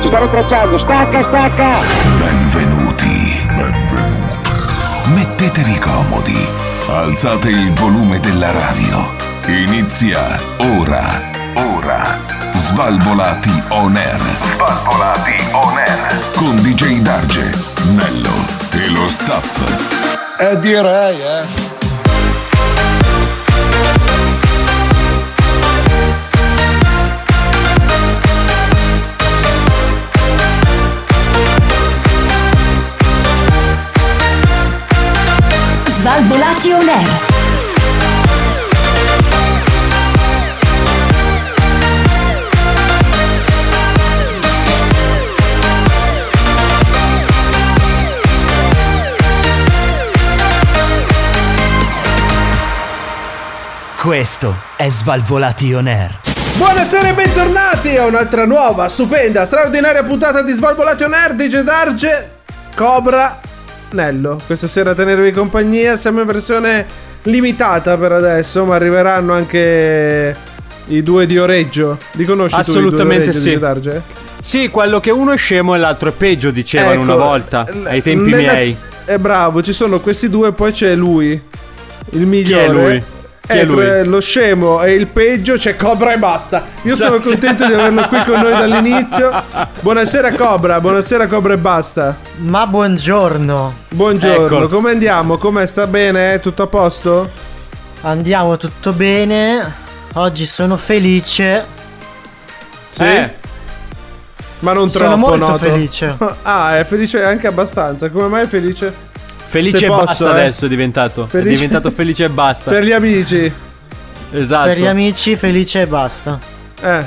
Ci stanno tracciando, stacca, stacca! Benvenuti. Benvenuti. Mettetevi comodi. Alzate il volume della radio. Inizia ora. Ora. Svalvolati on air. Svalvolati on air. Con DJ Darge, Nello e lo staff. Eh direi, eh. Svalvolati on air. Questo è Svalvolati On Air. Buonasera e bentornati a un'altra nuova, stupenda, straordinaria puntata di Svalvolati on Air DJ Darge, Cobra, Nello. Questa sera a tenervi compagnia, siamo in versione limitata per adesso, ma arriveranno anche i due di Oreggio. Li conosci Assolutamente tu, i due di Oreggio, sì. Sì, quello che uno è scemo e l'altro è peggio, dicevano Ecco, una volta, l- ai tempi nella- miei. È bravo, ci sono questi due, poi c'è lui, il migliore. lui? Chi è Eh, lui? Lo scemo e il peggio c'è Cobra e basta. Io sono contento di averlo qui con noi dall'inizio. Buonasera Cobra, buonasera Cobra e basta. Ma buongiorno, Buongiorno, Eccolo. come andiamo? Come sta bene? Tutto a posto? andiamo tutto bene. Oggi sono felice. Sì. Eh, Ma non Sono troppo, molto noto. felice. Ah, è felice anche abbastanza. Come mai è felice? Felice e posso, basta eh. adesso è diventato. Felice- È diventato felice e basta. Per gli amici. Esatto. Per gli amici felice e basta. Eh.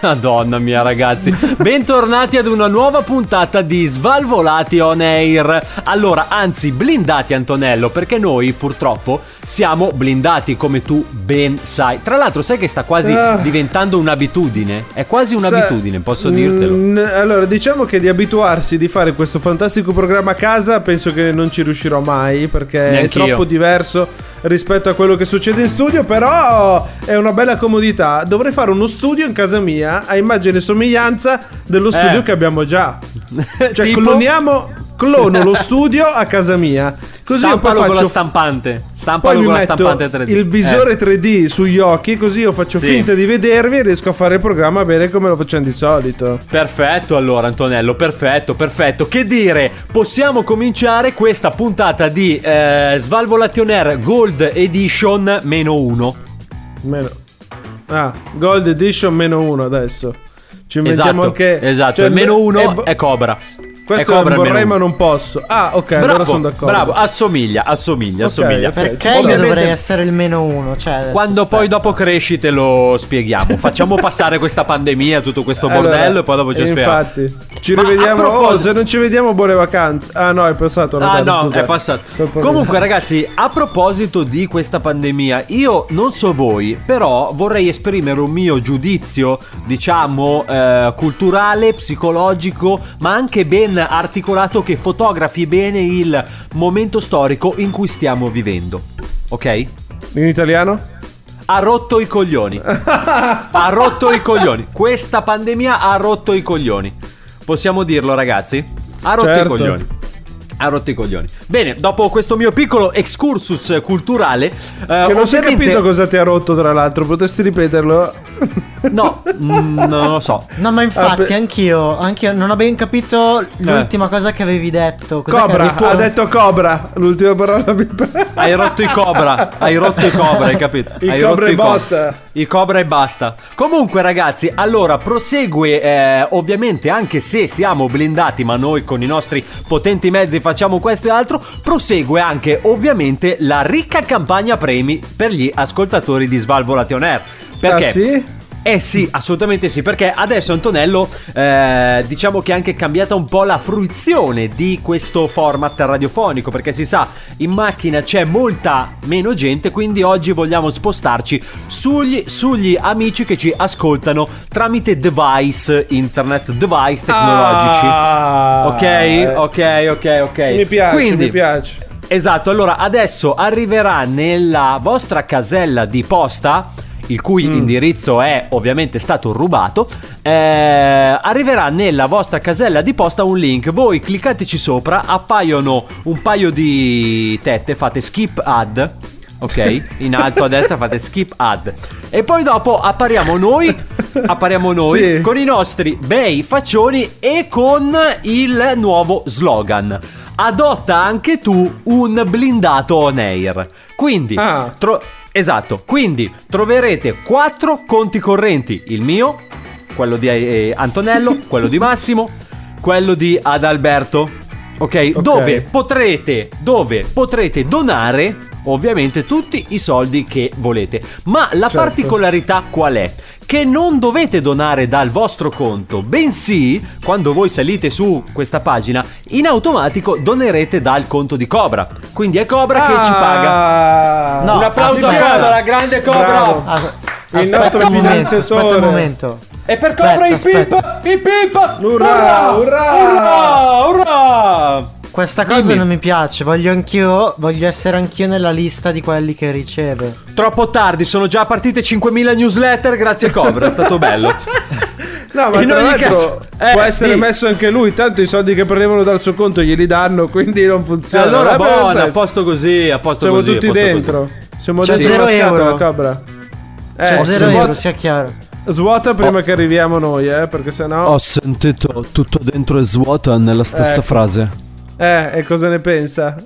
Madonna mia ragazzi. Bentornati ad una nuova puntata di Svalvolati on Air. Allora, anzi, blindati Antonello Perché noi purtroppo siamo blindati come tu ben sai. Tra l'altro sai che sta quasi Ah. diventando un'abitudine? È quasi Sa- un'abitudine, posso dirtelo? Mm, allora, diciamo che di abituarsi di fare questo fantastico programma a casa penso che non ci riuscirò mai perché Neanch'io. è troppo diverso rispetto a quello che succede in studio, però è una bella comodità. Dovrei fare uno studio in casa mia a immagine e somiglianza dello studio Eh. che abbiamo già. Cioè, Tipo? cloniamo, clono lo studio a casa mia. Così io poi Stampalo con la faccio stampante Stampalo mi con la stampante 3D il visore Eh. 3D sugli occhi, così io faccio Sì. finta di vedervi e riesco a fare il programma bene come lo facciamo di solito. Perfetto allora Antonello, perfetto, perfetto. Che dire, possiamo cominciare questa puntata di eh, Svalvolation Air Gold Edition meno 1. Meno. Ah, Gold Edition meno uno adesso. Ci inventiamo Esatto, anche. esatto. cioè, meno 1 è è Cobra. Questo è vorrei, meno ma non posso. Ah, ok, allora Bravo, sono d'accordo. bravo, assomiglia, assomiglia, Ok, assomiglia. ok. Perché Ovviamente- io dovrei essere il meno uno? Cioè, Quando poi aspetta. dopo cresci te lo spieghiamo. Facciamo passare questa pandemia, tutto questo Allora, bordello e poi dopo ci spieghiamo. Infatti, ci Ma rivediamo. proposito- Oh, se non ci vediamo, buone vacanze. Ah, no, è passato. Ah no, scusa. è passato. Comunque ragazzi, a proposito di questa pandemia, io non so voi, però vorrei esprimere un mio giudizio, diciamo, eh, culturale, psicologico, ma anche ben articolato che fotografi bene il momento storico in cui stiamo vivendo. Ok? In italiano? Ha rotto i coglioni. ha rotto i coglioni. Questa pandemia ha rotto i coglioni. Possiamo dirlo, ragazzi? Ha rotto Certo. i coglioni. Ha rotto i coglioni. Bene, dopo questo mio piccolo excursus culturale, eh, Che non si è capito cosa ti ha rotto, tra l'altro. Potresti ripeterlo? No, mm, non lo so. No, ma infatti, Ah, per- anch'io, anch'io non ho ben capito l'ultima cosa che avevi detto. Cos'è che Cobra, ha detto Cobra. L'ultima parola. mi- Hai rotto i cobra, hai rotto i cobra, hai capito? I hai cobra rotto e basta. I cobra e basta. Comunque, ragazzi, allora prosegue. eh, ovviamente, anche se siamo blindati, ma noi con i nostri potenti mezzi facciamo questo e altro. Prosegue anche, ovviamente, la ricca campagna premi per gli ascoltatori di Svalvolation Air. Perché? Ah, sì? Eh sì, assolutamente sì, perché adesso Antonello eh, diciamo che è anche cambiata un po' la fruizione di questo format radiofonico, perché si sa, in macchina c'è molta meno gente, quindi oggi vogliamo spostarci sugli, sugli amici che ci ascoltano tramite device, internet device tecnologici. Ah, ok, ok, ok, ok. Mi piace, Quindi, mi piace. Esatto, allora adesso arriverà nella vostra casella di posta, il cui Mm. indirizzo è ovviamente stato rubato, eh, arriverà nella vostra casella di posta un link, voi cliccateci sopra, appaiono un paio di tette, fate skip ad. Ok, in alto a destra fate skip ad e poi dopo appariamo noi, appariamo noi Sì. con i nostri bei faccioni e con il nuovo slogan. Adotta anche tu un blindato on air. Quindi, Ah. tro- esatto, quindi troverete quattro conti correnti, il mio, quello di eh, Antonello, quello di Massimo, quello di Adalberto. Ok, Ok. dove potrete dove potrete donare ovviamente tutti i soldi che volete. Ma la Certo. particolarità qual è? Che non dovete donare dal vostro conto, bensì quando voi salite su questa pagina, in automatico donerete dal conto di Cobra. Quindi è Cobra che ci paga. Ah. No, Un applauso a. Cobra, grande Cobra! Bravo. Ah, Il aspetta nostro un momento, finanziatore. aspetta un momento. E per Aspetta, Cobra il aspetta. pip! Il pip! Urrà, urrà! Urrà! Urrà! Questa cosa Dimmi. non mi piace, voglio anch'io, voglio essere anch'io nella lista di quelli che riceve. Troppo tardi, sono già partite 5.000 newsletter grazie Cobra, è stato bello. No, ma In tra ogni caso- eh, può essere sì. messo anche lui. Tanto i soldi che prendevano dal suo conto glieli danno, quindi non funziona. allora buona, a posto così, a posto Siamo così. a tutti dentro. così. Siamo C'è dentro zero la scatola, euro. Cobra. C'è Eh, Cioè, zero svuota- euro, sia chiaro. Svuota prima che arriviamo noi, eh, perché sennò. Ho sentito tutto dentro e svuota nella stessa Ecco. frase. Eh, e cosa ne pensa?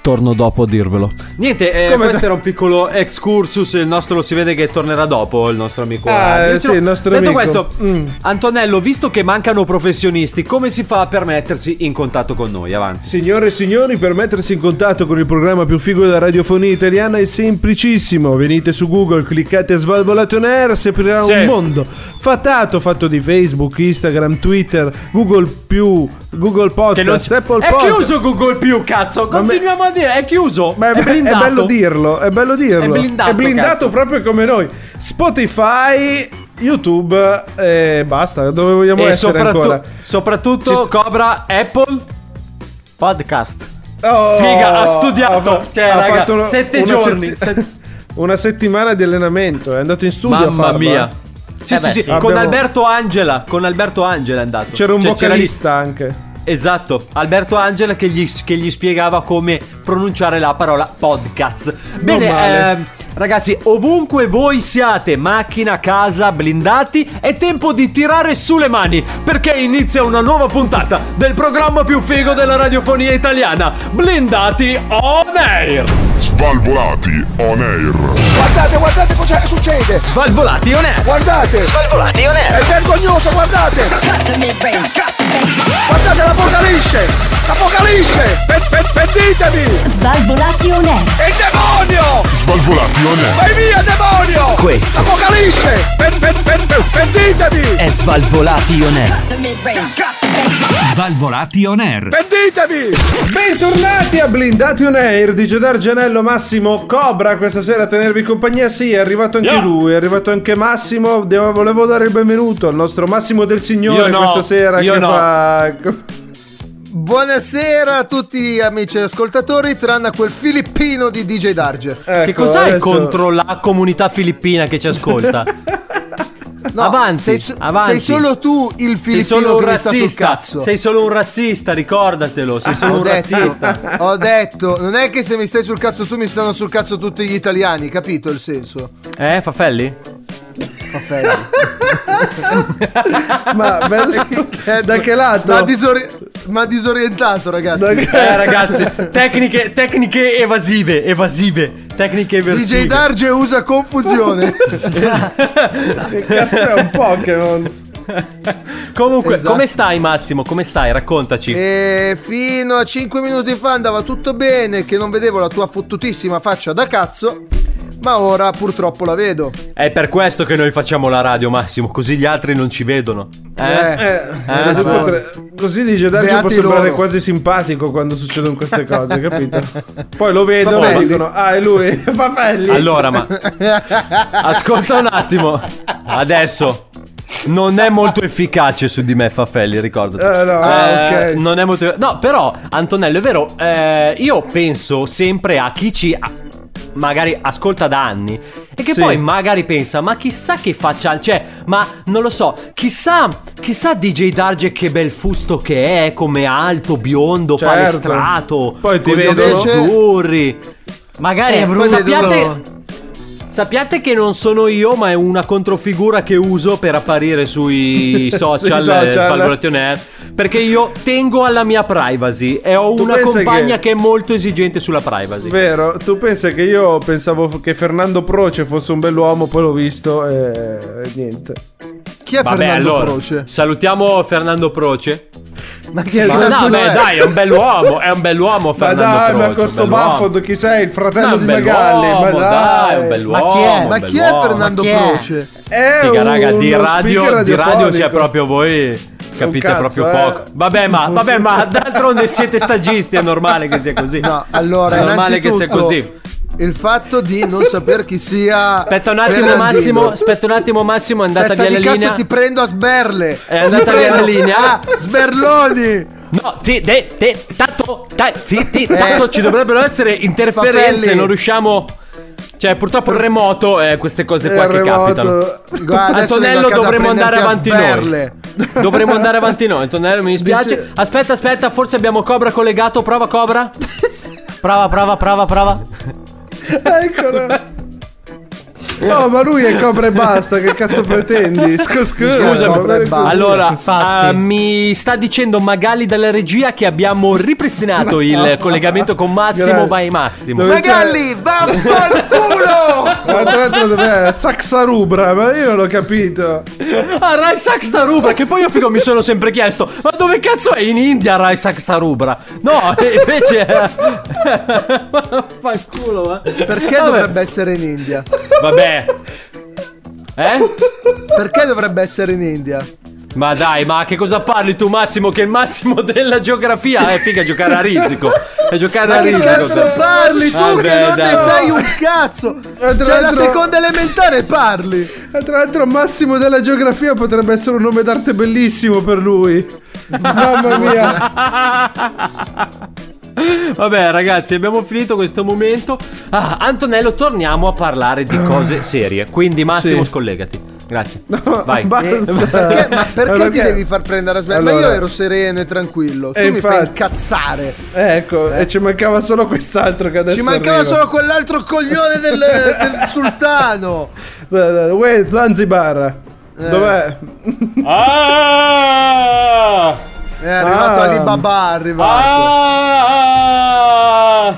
Torno dopo a dirvelo. Niente, eh, Come- questo era un piccolo excursus. Il nostro lo si vede che tornerà dopo. Il nostro amico. Ah, eh, sì, il nostro Detto amico. questo, Mm. Antonello, visto che mancano professionisti, come si fa per mettersi in contatto con noi? Avanti. Signore e signori, per mettersi in contatto con il programma più figo della radiofonia italiana è semplicissimo. Venite su Google, cliccate Svalvolation Air, si aprirà Sì. un mondo fatato fatto di Facebook, Instagram, Twitter, Google più, Google Che non Podcast, Apple è Podcast. chiuso Google più, cazzo. Continuiamo a dire, è chiuso. Ma è, è blindato. è bello dirlo, è bello dirlo. È blindato, cazzo. proprio come noi. Spotify, YouTube e basta. Dove vogliamo E essere soprattutto, ancora? soprattutto st- Cobra, Apple. Podcast. Oh, Figa, ha studiato. fa- Cioè, ha raga, fatto una- sette giorni. setti- set- Una settimana di allenamento, è andato in studio a Mamma mia. eh. Sì, Eh sì, beh, sì, sì. con Abbiamo- Alberto Angela. Con Alberto Angela è andato. C'era un Cioè, vocalista anche. Esatto, Alberto Angela che gli, che gli spiegava come pronunciare la parola podcast. Bene, ehm, ragazzi, ovunque voi siate, macchina, casa, blindati, è tempo di tirare su le mani perché inizia una nuova puntata del programma più figo della radiofonia italiana, Blindati on Air. Svalvolati on air. Guardate, guardate cosa succede! Svalvolati on air. Guardate! Svalvolati on air. È vergognoso, guardate! Guardate l'apocalisse! L'apocalisse! Pe- pe-! Svalvolati on air. È il demonio! Svalvolati on air. Vai via, demonio! Questo Apocalisse! Pe- pe- pe- pe- Pentitevi! è Svalvolati on air. Svalvolati on air. Pentitevi! Bentornati a Blindati on Air di Gedar Gianello Massimo Cobra questa sera a tenervi compagnia. Sì, è arrivato anche Yeah. lui, è arrivato anche Massimo. Devo- volevo dare il benvenuto al nostro Massimo del Signore Io no, questa sera io che no. fa Buonasera a tutti amici ascoltatori, tranne a quel filippino di DJ Darge. che Ecco, cos'hai adesso- contro la comunità filippina che ci ascolta? No, Avanti, sei, so- avanti. sei solo tu il filippino che mi sta sul razzista. cazzo. Sei solo un razzista, ricordatelo. Sei solo ho, un detto, razzista. ho detto, non è che se mi stai sul cazzo tu mi stanno sul cazzo tutti gli italiani, capito il senso? Eh, Fafelli? Ma verso- da che lato? Ma disori- ma disorientato, ragazzi. Da che- Eh, ragazzi, tecniche, tecniche evasive, evasive. Tecniche eversive. DJ Darge usa confusione. Che cazzo è un Pokémon? Comunque, Esatto. come stai, Massimo? Come stai? Raccontaci. e fino a 5 minuti fa andava tutto bene, che non vedevo la tua fottutissima faccia da cazzo. Ma ora purtroppo la vedo. È per questo che noi facciamo la radio, Massimo, così gli altri non ci vedono. Eh? Eh, così, vabbè. potre- così dice Darge Beati può sembrare loro. quasi simpatico quando succedono queste cose, capito? Poi lo vedono e dicono: Ah, è lui, Fafelli. Allora, ma ascolta un attimo. Adesso non è molto efficace su di me, Fafelli, ricordati. Eh, no, ah, ok. Non è molto. No, però, Antonello, è vero. eh, io penso sempre a chi ci. a- Magari ascolta da anni e che Sì. poi magari pensa, ma chissà che faccia, cioè, ma non lo so, chissà, chissà DJ Darge che bel fusto che è, come alto, biondo, Certo. palestrato, Poi ti occhi azzurri. Magari Eh, è brutto. sappiate- Sappiate che non sono io, ma è una controfigura che uso per apparire sui social, Sui social. eh, Svalvolation Air, Perché io tengo alla mia privacy e ho Tu una compagna che- che... è molto esigente sulla privacy. Vero, tu pensi che io pensavo che Fernando Proce fosse un bell'uomo, poi l'ho visto e, e niente. Chi è Vabbè, Fernando allora, Proce? salutiamo Fernando Proce. Ma chi è Ma no, beh, è? dai, è un bell'uomo, è un bell'uomo Ma Fernando dai, Proce. ma con sto baffo chi sei? Il fratello Ma di Magalli? Ma dai, è un bell'uomo. Ma chi è? Ma chi è. Fernando Ma chi è? Proce? È Figa, raga, di radio, di radio c'è proprio voi. Capite cazzo, proprio eh. poco. Vabbè, ma, vabbè, ma d'altronde siete stagisti, è normale che sia così. No, allora, è normale che sia così. Il fatto di non saper chi sia. Aspetta un attimo, Fernandino. Massimo. Aspetta un attimo, Massimo. È andata Testa via la cazzo linea. ti prendo a sberle. È andata Ti via la linea. a sberloni. No, sì, te, te, tanto, dai, sì, sì, tanto ci dovrebbero essere interferenze. Eh. Fafelli. Non riusciamo. Cioè, purtroppo il remoto, eh, queste cose qua Il che remoto. capitano. Guarda, Antonello dovremmo andare avanti noi. Dovremmo andare avanti noi. Antonello, mi dispiace. Dice- Aspetta, aspetta, forse abbiamo Cobra collegato. Prova Cobra. Prova, prova, prova, prova. Eccolo. No, ma lui è cobra e basta, che cazzo pretendi? Scu- scusa, Scusami. e. Allora, Infatti. eh, mi sta dicendo Magali dalla regia che abbiamo ripristinato il collegamento con Massimo. Vai, Massimo. Dove Magalli, vaffanculo! Ma tra l'altro dov'è? Saxarubra, ma io non l'ho capito. Ah, Rai Saxarubra, che poi io figo mi sono sempre chiesto, ma dove cazzo è in India Rai Saxarubra? No, invece... Fa il culo, eh. Perché Vabbè. dovrebbe essere in India? Vabbè. Eh? Perché dovrebbe essere in India? Ma dai, ma che cosa parli tu Massimo? Che il massimo della geografia è figa giocare a risico. È giocare a Ma che risico. cazzo parli tu Vabbè, che non dai. ne sai un cazzo? tra Cioè la seconda elementare parli. E tra l'altro Massimo della geografia potrebbe essere un nome d'arte bellissimo per lui. Mamma mia. Vabbè, ragazzi, abbiamo finito questo momento. Ah, Antonello, torniamo a parlare di cose serie. Quindi, Massimo, Sì. scollegati. Grazie. Vai. Basta. Perché- ma perché, Ma ti devi far prendere a? Ma Allora- io ero sereno e tranquillo. Tu E mi fai infatti- incazzare. Ecco, e ci mancava solo quest'altro che adesso Ci mancava arriva. solo quell'altro coglione del, del sultano. Uè, Zanzibar. Eh. Dov'è? Ah! È arrivato Ah. Alibaba, è arrivato. Ah!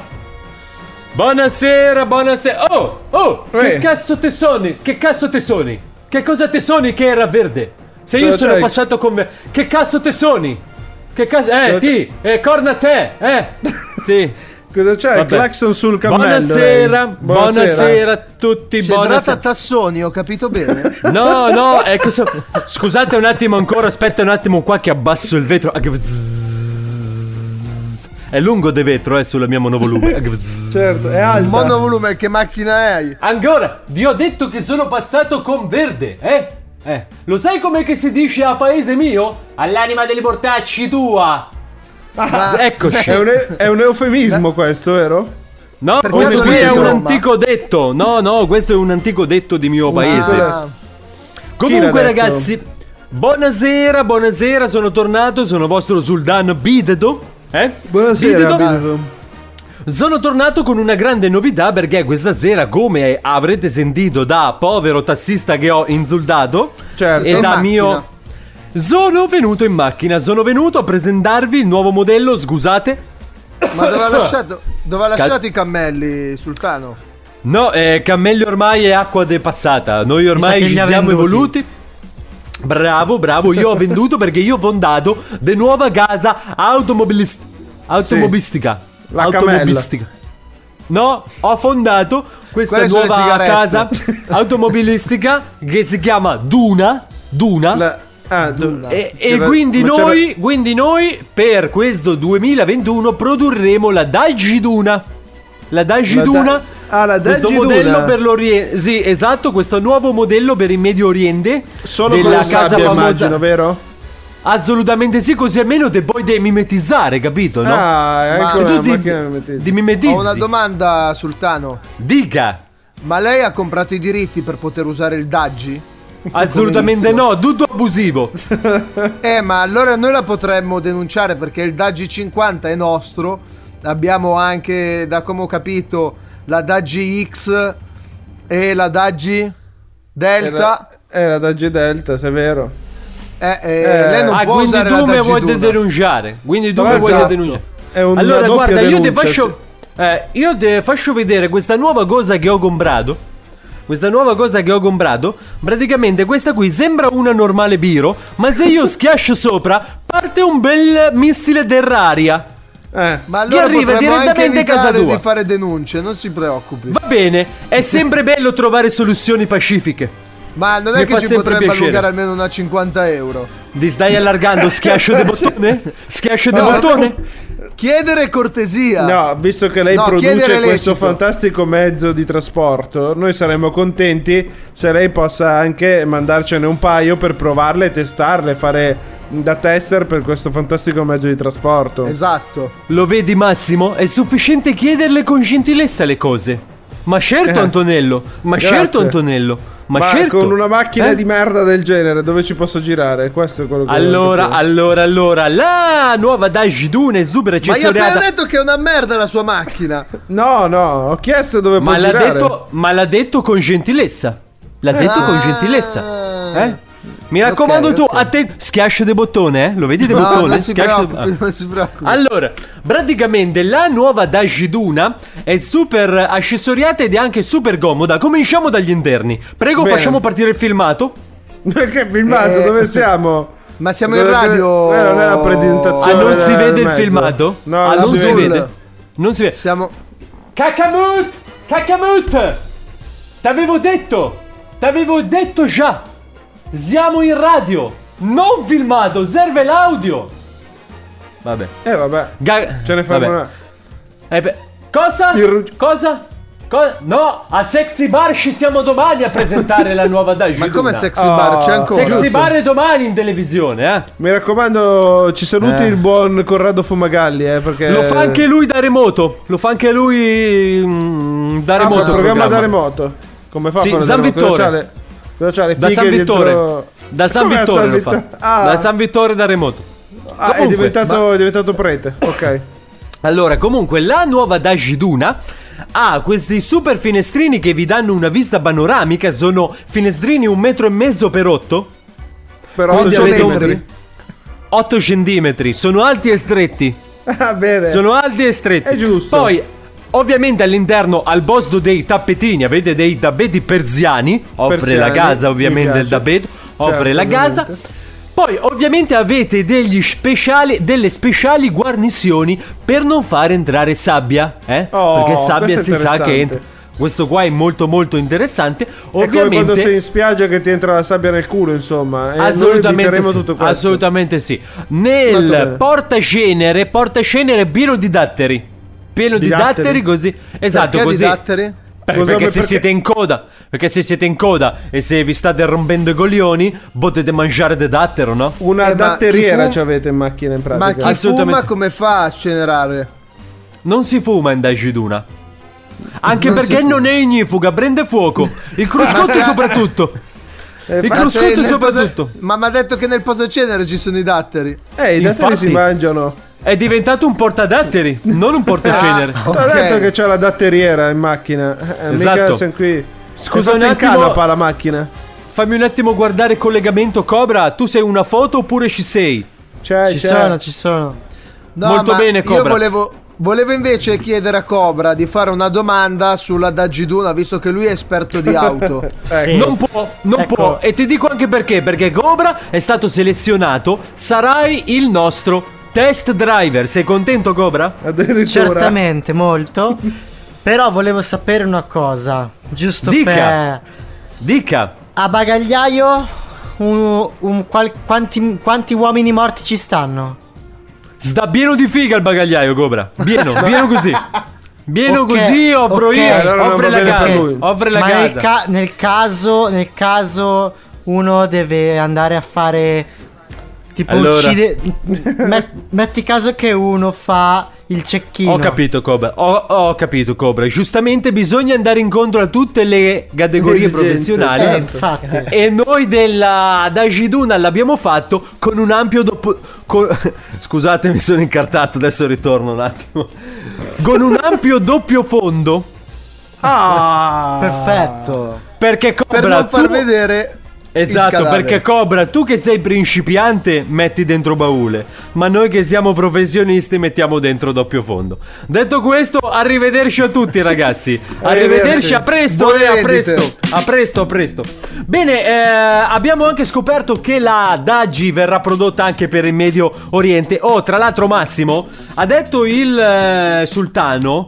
Buonasera, buonasera. Oh, oh, che Eh. cazzo te soni? Che cazzo te soni? Che cosa te soni che era verde? Se io sono c'hai? passato con me. Che cazzo te soni? Che cazzo. Eh, Cosa ti, eh, corna te, eh. Sì. Cosa c'è? Il Vabbè. clacson sul cammello. Buonasera, lei. buonasera a tutti. C'è Buonasera. Tassoni, ho capito bene. No, no, è questo. Scusate un attimo ancora, aspetta un attimo qua che abbasso il vetro. È lungo de vetro, eh, sulla mia monovolume. Certo, è alta. Monovolume, che macchina hai? Ancora, vi ho detto che sono passato con verde, eh? Eh, lo sai com'è che si dice a paese mio? All'anima dei portacci tua. Ma- Eccoci. È un, è un eufemismo questo, vero? No, Per questo qui è un ma- antico detto. No, no, questo è un antico detto di mio paese. Ah, Comunque, ragazzi, buonasera, buonasera. Sono tornato. Sono vostro Sultan Bidedo. Eh? Buonasera, Bidedo. Bidedo. Sono tornato con una grande novità perché questa sera, come avrete sentito da povero tassista che ho insultato, Certo. e da macchina. mio. Sono venuto in macchina, sono venuto a presentarvi il nuovo modello, scusate. ma dove ha lasciato, dove ha lasciato i cammelli, sultano? No, eh, Cammelli ormai è acqua depassata. Noi ormai ci siamo venduti. evoluti. Bravo, bravo, io ho venduto perché io ho fondato de nuova casa automobilist- automobilistica. La automobilistica. No, ho fondato questa Quelle nuova casa automobilistica che si chiama Duna. Duna. La- ah, du- E, e c'era- quindi, ma noi, quindi noi per questo 2021 produrremo la Daiji Duna. La Daiji La Da- Duna. Ah, la questo Daiji modello per l'Oriente. Sì, esatto, questo nuovo modello per il Medio Oriente. Solo con della la casa sabbia, famosa. immagino, vero? Assolutamente sì, così almeno te puoi demimetizzare, capito? No? Ah, è anche E una tu ti- di mimetizzi. Ho una domanda, Sultano. Dica. Ma lei ha comprato i diritti per poter usare il Daggi? Assolutamente no, tutto abusivo. Eh, ma allora noi la potremmo denunciare perché il Daggi 50 è nostro. Abbiamo anche, da come ho capito, la Daggi X e la Daggi Delta. Era, era da G Delta, se è vero. Eh, eh, Eh, lei non ah, può quindi usare tu la mi Daggi vuoi denunciare. Quindi tu mi vuoi esatto. denunciare. È una allora, guarda, io ti denuncia, faccio. eh, io ti faccio vedere questa nuova cosa che ho comprato. Questa nuova cosa che ho comprato, praticamente questa qui sembra una normale biro, ma se io schiaccio sopra parte un bel missile terraria. Eh. Ma allora Che arriva direttamente a casa tua. di fare denunce, non si preoccupi. Va bene, è sempre bello trovare soluzioni pacifiche. Ma non Mi è fa che ci potrebbe piacere. allungare almeno una 50 euro. Ti stai allargando, schiaccio di bottone? Schiaccio di No, bottone? Chiedere cortesia. No, visto che lei No, produce questo fantastico mezzo di trasporto, noi saremmo contenti se lei possa anche mandarcene un paio per provarle e testarle, fare da tester per questo fantastico mezzo di trasporto. Esatto. Lo vedi Massimo? È sufficiente chiederle con gentilezza le cose. Ma certo Eh. Antonello, ma Grazie. certo Antonello, ma, Ma certo. con una macchina Eh? di merda del genere, dove ci posso girare? Questo è quello che Allora, allora, allora, la nuova Dash Dune super Ma io ho appena accessoriata. detto che è una merda la sua macchina. No, no, ho chiesto dove Ma può l'ha, girare. detto, ma l'ha detto con gentilezza. L'ha detto con Ah. gentilezza. Eh? Mi raccomando Ok, tu, ok. atten- schiaccio di bottone, eh? Lo vedi di No, bottone? non si Schiaccio preoccupi, ah. non si preoccupi. Allora, praticamente la nuova Dash Duna è super accessoriata ed è anche super comoda. Cominciamo dagli interni. Prego, Bene. facciamo partire il filmato. che filmato? Eh. Dove siamo? Ma siamo in Dove- radio. Eh, non è la presentazione. Ah, non si del vede il mezzo. filmato? No, ah, non non si si vede. vede. Non si vede. Siamo. Cacamut! Cacamut! T'avevo detto! T'avevo detto già! Siamo in radio! Non filmato, serve l'audio! Vabbè. Eh, vabbè. Ga- Ce ne faremo vabbè. una. Eh, beh, cosa? Rug- Cosa? Co- no, a Sexy Bar ci siamo domani a presentare la nuova Dash Ma come sexy Oh, bar? C'è ancora? Sexy giusto. Bar è domani in televisione, eh? Mi raccomando, ci saluti Eh. il buon Corrado Fumagalli, eh, perché... Lo fa anche lui da remoto. Lo fa anche lui mm, da Ah, remoto. il programma da programma. remoto. Come fa Sì, da San remoto? Le Da San Vittore. dietro- Da San Come Vittore San lo fa. Ah, Da San Vittore da remoto. ah, è, Comunque, diventato, è diventato prete. Ok. Allora, comunque, la nuova Dash Duna ha questi super finestrini che vi danno una vista panoramica. Sono finestrini un metro e mezzo per 8. Però Quindi non avete un- centimetri. 8 centimetri. Sono alti e stretti. Ah, bene. Sono alti e stretti. È giusto. Poi, ovviamente, all'interno, al posto dei tappetini, avete dei tappeti persiani. Offre Persiani, la casa, ovviamente, il tappeto. Offre Certo, la casa. ovviamente. Poi, ovviamente, avete degli speciali, delle speciali guarnizioni per non far entrare sabbia. Eh? Oh, Perché sabbia si sa che entra. Questo qua è molto molto interessante. È come quando Ovviamente. sei in spiaggia che ti entra la sabbia nel culo, insomma. E Assolutamente sì, tutto questo. assolutamente sì. Nel portacenere, portacenere pieno di datteri. Pieno di, Di datteri? datteri così. Esatto, Perché di così. datteri? Per- Cosa- perché se perché- siete in coda, perché se siete in coda e se vi state rompendo i coglioni, potete mangiare de dattero, no? Una Eh, ma datteriera chi fu- ci avete in macchina in Ma pratica. chi Assolutamente. fuma come fa a scenerare? Non si fuma in Dajiduna. Anche Non perché non è ignifuga, prende fuoco. Il cruscotto soprattutto. Il Ma se cruscotto soprattutto. posa- Ma mi ha detto che nel posacenere ci sono i datteri. Eh, i datteri Infatti- si mangiano. È diventato un portadatteri, non un portacenere. Ah, Ti ho detto che c'è la datteriera in macchina. Eh, Mica Esatto. siamo qui. Scusa È un attimo- canapa la macchina. Fammi un attimo guardare il collegamento Cobra. Tu sei una foto oppure ci sei? C'è, Ci c'è. sono, ci sono. No, Molto bene, Io Cobra. volevo, volevo invece chiedere a Cobra di fare una domanda sulla Dagiduna, visto che lui è esperto di auto. Sì. Non può, non Ecco. può. E ti dico anche perché. Perché Cobra è stato selezionato. Sarai il nostro test driver. Sei contento, Cobra? Addirittura. Certamente, molto. Però volevo sapere una cosa, giusto Dica. per... Dica. A bagagliaio, un- un qual- quanti, quanti uomini morti ci stanno? Sta pieno di figa il bagagliaio, Cobra. Pieno, pieno così. Pieno Ok, così, offro ok. io. Allora offre la casa. Offre la Ma nel, casa. ca- nel caso, nel caso uno deve andare a fare tipo Allora. uccide met- metti caso che uno fa il cecchino. Ho capito, Cobra. Ho, ho capito, Cobra. Giustamente bisogna andare incontro a tutte le categorie Le professionali. Eh, certo. infatti. E noi della Dagiduna l'abbiamo fatto con un ampio dopo. con- Scusate, mi sono incartato. Adesso ritorno un attimo. Con un ampio doppio fondo. Ah, Perfetto. Perché Cobra. Per non far tu- vedere Esatto, perché Cobra, tu che sei principiante, metti dentro baule. Ma noi che siamo professionisti, mettiamo dentro doppio fondo. Detto questo, arrivederci a tutti, ragazzi. Arrivederci, a presto, eh, a presto. A presto, a presto. Bene, eh, abbiamo anche scoperto che la Daggi verrà prodotta anche per il Medio Oriente. Oh, tra l'altro, Massimo ha detto il eh, sultano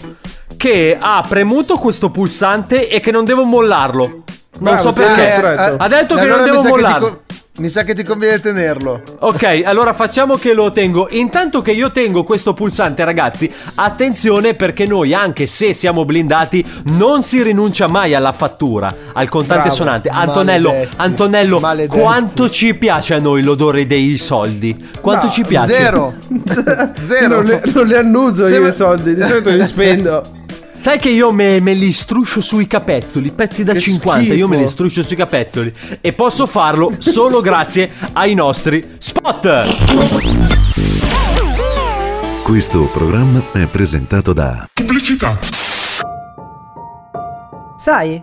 che ha premuto questo pulsante e che non devo mollarlo. Non so perché. Ha detto che Allora non devo con- mi sa che ti conviene tenerlo. Ok, allora facciamo che lo tengo. Intanto che io tengo questo pulsante, ragazzi, attenzione perché noi, anche se siamo blindati, non si rinuncia mai alla fattura, al contante Bravo. sonante. Antonello, Maledetti. Antonello, Maledetti. quanto ci piace a noi l'odore dei soldi? Quanto No, ci piace? Zero. Zero. non, li, non li annuso io i soldi, di solito li spendo. Sai che io me, me li struscio sui capezzoli, pezzi da Che 50, io me li schifo. struscio sui capezzoli. E posso farlo solo grazie ai nostri spot. Questo programma è presentato da Pubblicità. Sai,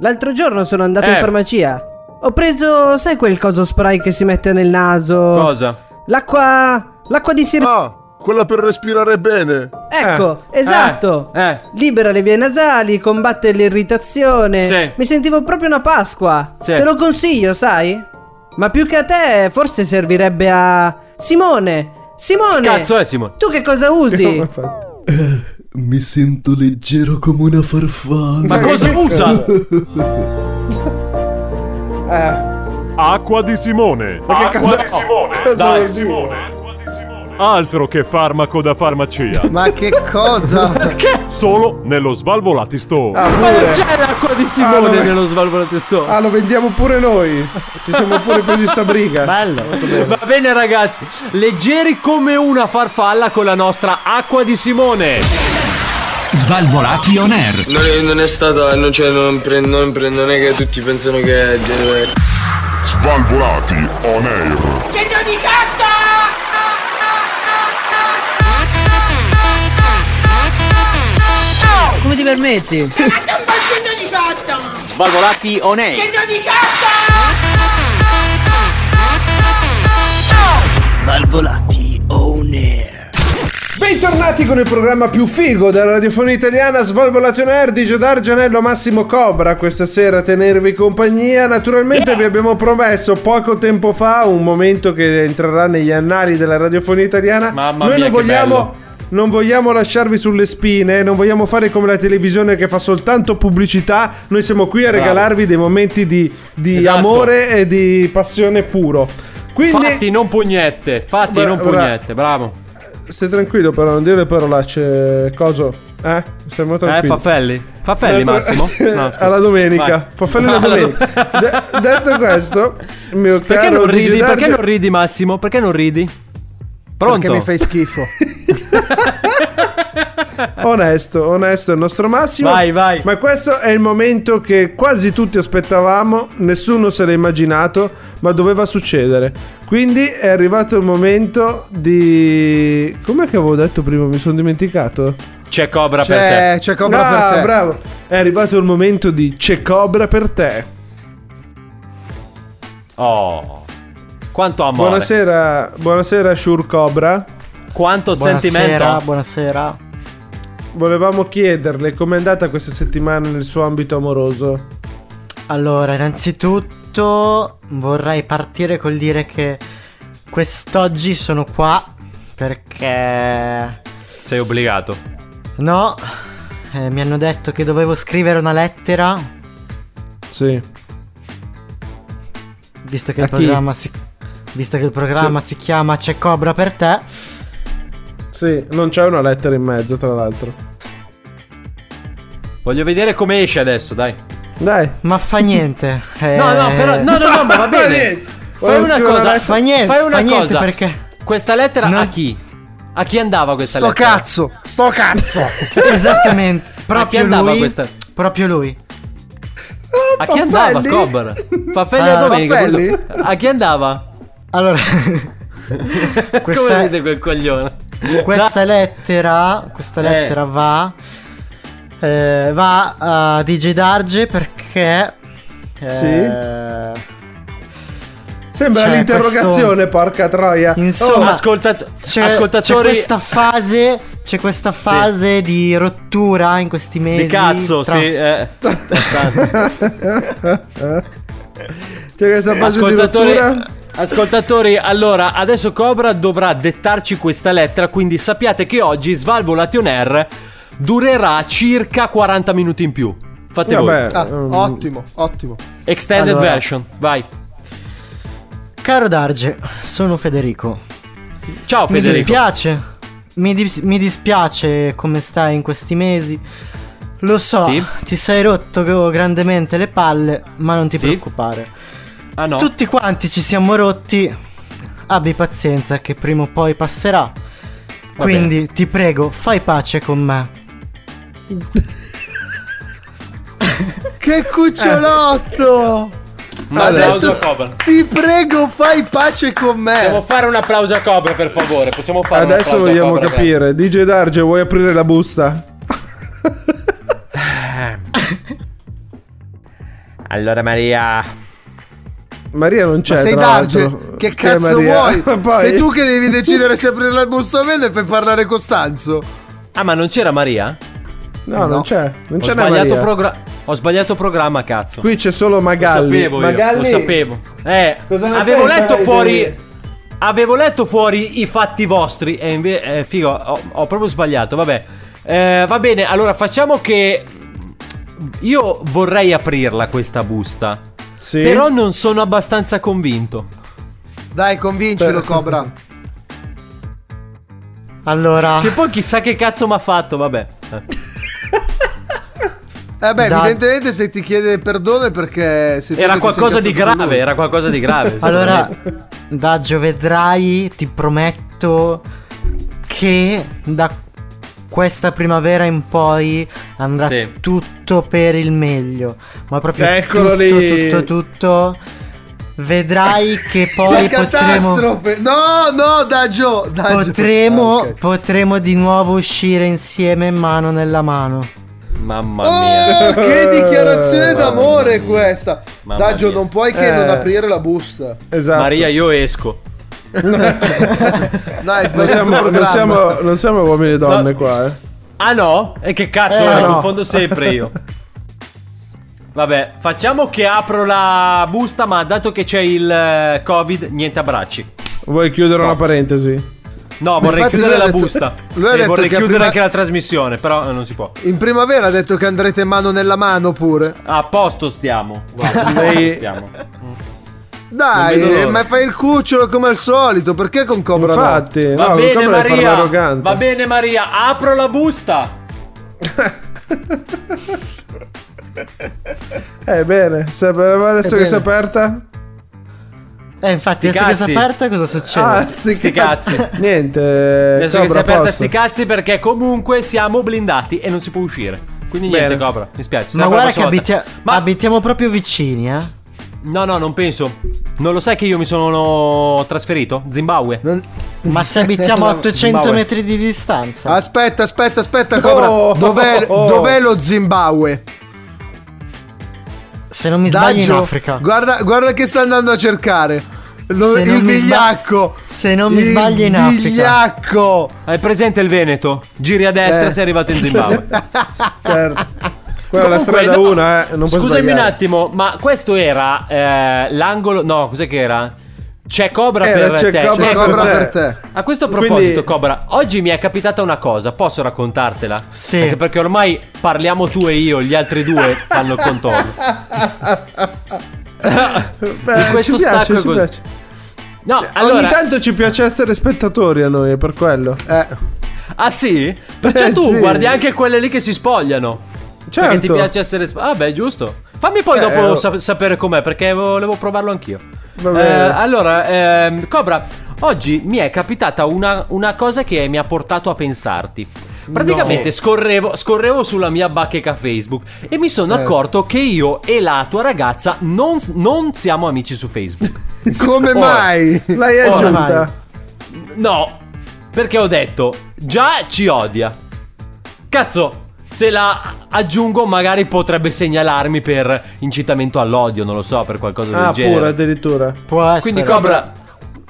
l'altro giorno sono andato Eh. in farmacia. Ho preso, sai quel coso spray che si mette nel naso? Cosa? L'acqua. l'acqua di sir... Ah, quella per respirare bene. Ecco, esatto. Eh, eh. Libera le vie nasali, combatte l'irritazione. Sì. Mi sentivo proprio una Pasqua. Sì. Te lo consiglio, sai? Ma più che a te, forse servirebbe a. Simone! Simone! Cazzo è Simone? Tu che cosa usi? Ha fatto? Mi sento leggero come una farfalla. Ma cosa usa? Eh, Acqua di Simone. ma che Acqua cosa, di Simone. cosa Dai. vuol dire? Altro che farmaco da farmacia. Ma che cosa? Solo nello Svalvolati Store. Ah, Ma non c'è l'acqua di Ah, Simone no, nello svalvolato store. Ah, lo vendiamo pure noi. Ci siamo pure presi sta briga. Bello. Va bene ragazzi, leggeri come una farfalla con la nostra acqua di Simone. Svalvolati on air. Non è, non è stata, non, cioè, non, pre- non, pre- non è che tutti pensano che è genere. Svalvolati on air. Come ti permetti? Svalvolati on air. Svalvolati on air. Bentornati con il programma più figo della radiofonia italiana Svalvolati on Air di Dargianello Massimo Cobra questa sera a tenervi compagnia naturalmente vi abbiamo promesso poco tempo fa un momento che entrerà negli annali della radiofonia italiana Mamma noi mia, non che vogliamo bello. Non vogliamo lasciarvi sulle spine, non vogliamo fare come la televisione che fa soltanto pubblicità. Noi siamo qui a Bravo. regalarvi dei momenti di, di Esatto. amore e di passione puro. Quindi, Fatti non pugnette, fatti Bra- non bra- pugnette, bravo. stai tranquillo, però, non dire le parolacce. Coso? Eh? Stiamo Eh, tranquilli. Faffelli? Faffelli Detto- Massimo? No, alla domenica. Vai. Faffelli la Alla domenica. De- detto questo, mio Perché caro non ridi? Perché non ridi Massimo? Perché non ridi? Pronto? Perché mi fai schifo. Onesto, onesto è il nostro Massimo. Vai, vai. Ma questo è il momento che quasi tutti aspettavamo, nessuno se l'ha immaginato, ma doveva succedere. Quindi è arrivato il momento di... Com'è che avevo detto prima? Mi sono dimenticato. C'è Cobra per C'è, te. c'è Cobra Ah, per te. bravo. È arrivato il momento di C'è Cobra per te. Oh. Quanto amore. Buonasera, buonasera Shure Cobra. Quanto Buonasera, sentimento. buonasera. Volevamo chiederle com'è andata questa settimana nel suo ambito amoroso. Allora, innanzitutto vorrei partire col dire che quest'oggi sono qua perché Sei obbligato. no, eh, mi hanno detto che dovevo scrivere una lettera, Sì. visto che A il programma si visto che il programma si chiama C'è Cobra per te. Sì, non c'è una lettera in mezzo, tra l'altro. Voglio vedere come esce adesso, dai. Dai. Ma fa niente. eh, No, no, però. No, no, no, ma va bene. Fai una cosa. Fa niente, Fai una fa niente cosa. perché Questa lettera Non- a chi? A chi andava questa Sto lettera? cazzo, sto cazzo. esattamente A chi proprio andava lui. questa? Proprio lui. A chi andava? Cobra? Faffelli a domenica. Faffelli? A chi andava? Allora Come questa, vede quel coglione? Questa lettera, questa Eh. lettera va eh, va a DJ Darge perché eh, Sembra C'è l'interrogazione, porca troia. Insomma, Oh, Ascoltat- c'è, ascoltatori. c'è questa fase c'è questa fase di rottura in questi mesi Di cazzo, tra- sì. Eh. C'è questa fase di Ascoltatori, rottura. Ascoltatori, allora adesso Cobra dovrà dettarci questa lettera, quindi sappiate che oggi Svalvolation Air durerà circa 40 minuti in più. Fate Vabbè, Ah, ehm, ottimo, ottimo. voi. Extended Allora. version, vai. Caro Darge, sono Federico. Ciao Mi Federico. dispiace. Mi, dis- mi dispiace come stai in questi mesi. Lo so, Sì. ti sei rotto grandemente le palle, ma non ti Sì. preoccupare. Ah no. Tutti quanti ci siamo rotti. Abbi pazienza che prima o poi passerà. Quindi ti prego, fai pace con me. Che cucciolotto! Un Adesso- applauso Cobra. Ti prego, fai pace con Possiamo me. fare un applauso a Cobra per favore. Possiamo fare Adesso vogliamo Cobra, capire. DJ Darge, vuoi aprire la busta? Allora Maria. Maria non c'è. Ma sei Darge, che cazzo vuoi? Poi- Sei tu che devi decidere se aprire la busta o meno e fai parlare Costanzo. Ah, ma non c'era Maria? No, non c'è. Non Ho c'è Maria. progra- ho sbagliato programma, cazzo. Qui c'è solo Lo Magalli. sapevo io, Magalli. lo sapevo. Eh, Cosa ne avevo letto fuori. Avevo letto fuori i fatti vostri. E invece, eh, figo, ho, ho proprio sbagliato. Vabbè, Eh, va bene. Allora, facciamo che. Io vorrei aprirla questa busta. Sì. Però non sono abbastanza convinto. Dai, convincilo, Per- Cobra. Allora, Che poi chissà che cazzo mi ha fatto, vabbè. Eh. Eh beh, Da- evidentemente se ti chiede perdono è perché Era qualcosa di grave, era qualcosa di grave. allora, Daggio, vedrai, ti prometto che da questa primavera in poi andrà Sì. tutto per il meglio. Ma proprio Eccolo tutto, lì. tutto, tutto. Vedrai che La poi potremo, catastrofe! No, no, Daggio! Daggio. potremo, Ah, ok. potremo di nuovo uscire insieme mano nella mano. Mamma mia. Oh, che dichiarazione d'amore questa! Mamma Daggio, mia. non puoi che Eh. non aprire la busta. Esatto. Maria, io esco. Dai, Non siamo, non, siamo, non siamo uomini e donne No. qua, eh. Ah no? E che cazzo, Eh, no. confondo sempre io. Vabbè, facciamo che apro la busta, ma dato che c'è il eh, Covid, niente abbracci. Vuoi chiudere una parentesi? No, vorrei infatti chiudere la detto- busta. lui ha e detto vorrei chiudere prima- anche la trasmissione, però eh, non si può. In primavera ha detto che andrete mano nella mano pure. A posto stiamo. Guarda, Lei- stiamo. Dai, ma fai il cucciolo come al solito. Perché con Cobra no? Infatti, Va no, bene Maria, va bene Maria, apro la busta. Eh, bene. Adesso Eh, che si è aperta? Eh, infatti, Sti adesso che si è cazzi. aperta, cosa succede? Ah, sti Sti cazzi. cazzi. Niente. Adesso che si Cobra, è aperta posto. sti cazzi perché comunque siamo blindati e non si può uscire. Quindi niente, Bene. Cobra, mi spiace. Ma guarda che abitia- Ma abitiamo proprio vicini, eh. No, no, non penso. Non lo sai che io mi sono trasferito? Zimbabwe. Non- Ma se abitiamo a 800 Zimbabwe. metri di distanza. Aspetta, aspetta, aspetta, Cobra. Oh, dov'è, oh, oh. dov'è lo Zimbabwe? Se non mi sbaglio in Daggio, Africa. Guarda, guarda che sta andando a cercare. Lo- il vigliacco. se non mi Il sbaglio in Africa. vigliacco. Hai presente il Veneto? Giri a destra Eh. sei arrivato in Zimbabwe. Certo. Quella è la strada no, 1, eh. Non Scusami un sbagliare. attimo, ma questo era eh, l'angolo. No, cos'è che era? C'è Cobra Eh, per c'è te. Cobra Ecco, Cobra per te. A questo Quindi- proposito, Cobra, oggi mi è capitata una cosa, posso raccontartela? Sì. Anche perché ormai parliamo tu e io, gli altri due fanno il contorno. Beh, questo ci piace, stacco ci così. piace. No, Ogni allora, tanto ci piace essere spettatori a noi, è per quello. Eh, ah sì? Perciò Eh, tu sì. guardi anche quelle lì che si spogliano. Certo. Perché ti piace essere... Ah beh, giusto. Fammi poi Eh, dopo oh. sap- sapere com'è, perché volevo provarlo anch'io. Va Eh, allora, ehm, Cobra, oggi mi è capitata una, una cosa che mi ha portato a pensarti. Praticamente scorrevo, scorrevo sulla mia bacheca Facebook e mi sono Eh. accorto che io e la tua ragazza non, non siamo amici su Facebook. come Ora. mai? L'hai Ora, aggiunta. No, perché ho detto, già ci odia. Cazzo, se la aggiungo magari potrebbe segnalarmi per incitamento all'odio, non lo so, per qualcosa del Ah, genere. pure addirittura. Può essere. Quindi Cobra,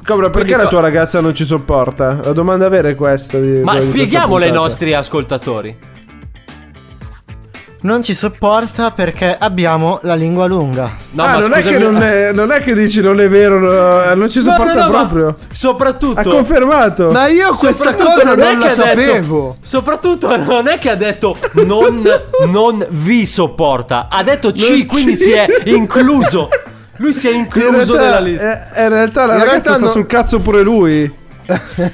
Cobra, perché Quindi la tua ragazza non ci sopporta? La domanda vera è questa. di- ma spieghiamole ai nostri ascoltatori. Non ci sopporta perché abbiamo la lingua lunga. No, ah, ma non, è scusami- che non, è, non è che dici non è vero, no, non ci sopporta no, no, proprio. Soprattutto Ha confermato. Ma io questa cosa non è non la ha detto- sapevo. soprattutto non è che ha detto non, non vi sopporta, ha detto C, quindi si è incluso. Lui si è in incluso realtà, nella lista. eh, in realtà la In ragazza realtà sta no- sul cazzo pure lui.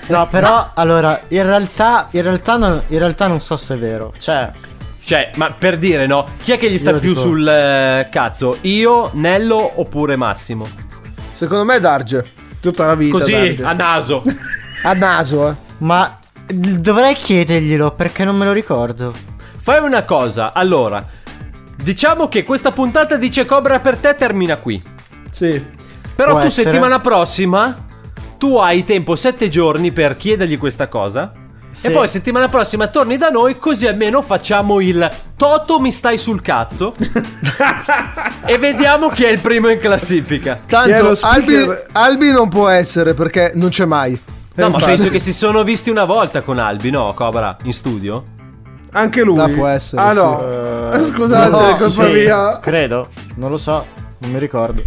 No, però, allora, in realtà, in realtà, non, in realtà non so se è vero. Cioè, Cioè, ma per dire, no? Chi è che gli sta più dico. sul eh, cazzo? Io, Nello oppure Massimo? Secondo me Darge. Tutta la vita. Così, Davide. a naso. A naso, eh. ma dovrei chiederglielo perché non me lo ricordo. Fai una cosa, allora. Diciamo che questa puntata dice Cobra per te termina qui. Sì. Però Può tu essere. settimana prossima tu hai tempo 7 giorni per chiedergli questa cosa. Sì. E poi settimana prossima torni da noi così almeno facciamo il Toto mi stai sul cazzo. e vediamo chi è il primo in classifica. Tanto? Albi, Albi non può essere perché non c'è mai. No, ma penso che si sono visti una volta con Albi, no, Cobra, in studio? Anche lui. Ah, può essere, Ah sì. no. Eh, Scusate, no, è colpa sì, mia. Credo, non lo so, non mi ricordo.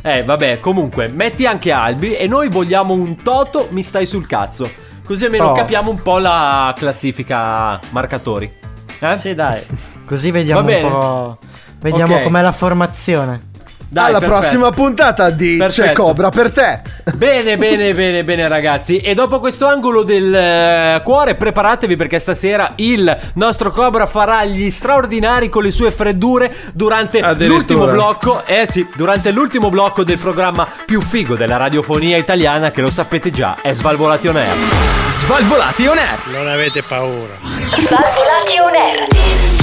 Eh, vabbè, comunque, metti anche Albi e noi vogliamo un Toto mi stai sul cazzo. Così almeno Oh. capiamo un po' la classifica marcatori. Eh? Sì, dai. Così vediamo un po'. Vediamo Ok. com'è la formazione. Dai, Alla perfetto. prossima puntata di C'è Perfetto. Cobra per te. Bene, bene, bene, bene ragazzi. E dopo questo angolo del eh, cuore, preparatevi perché stasera il nostro Cobra farà gli straordinari con le sue freddure durante l'ultimo blocco. Eh sì, durante l'ultimo blocco del programma più figo della radiofonia italiana, che lo sapete già, è Svalvolati on Air. Svalvolati on air. Non avete paura. Svalvolati on air.